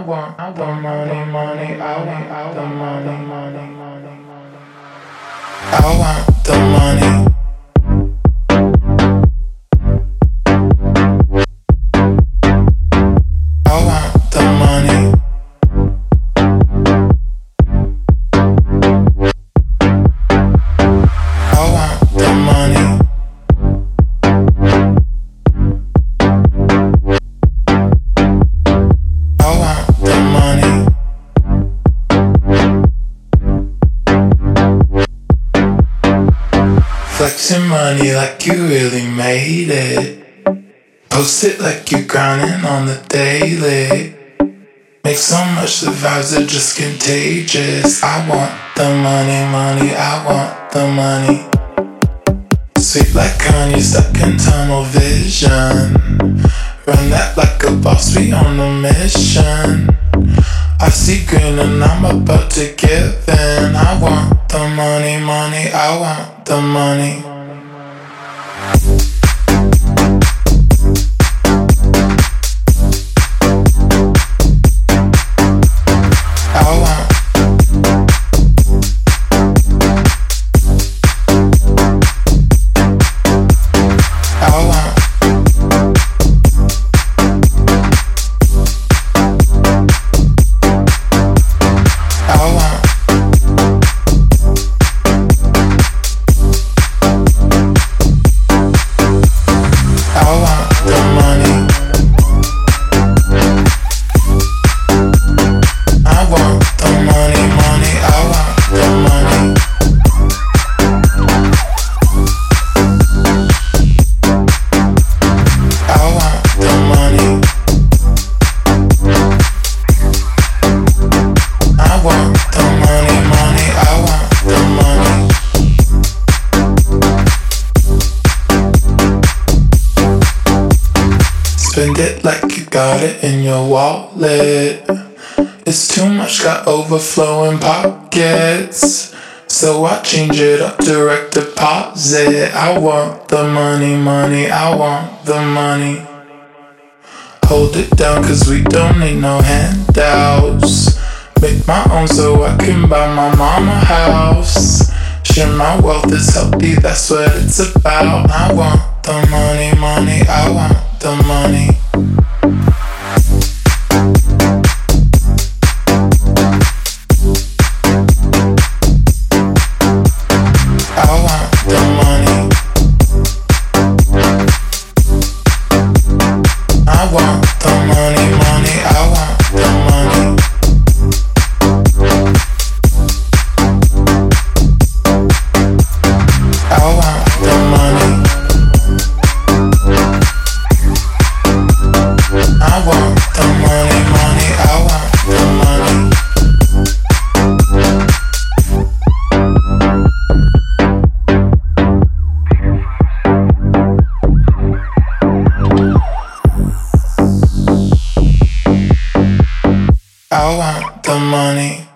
I want the money, money, I want the money, money, money, money. I want the money. I want Flexing money like you really made it. Post it like you're grinding on the daily. Make so much the vibes are just contagious. I want the money, money, I want the money. Sweet like Kanye, stuck in tunnel vision. Run that like a boss, we on a mission. And I'm about to give in. I want the money, money, I want the money. Spend it like you got it in your wallet. It's too much, got overflowing pockets. So I change it up, direct deposit. I want the money, money, I want the money. Hold it down, cause we don't need no handouts. Make my own so I can buy my mama a house. Share my wealth is healthy, that's what it's about. I want the money, money, I want the money. I want the money,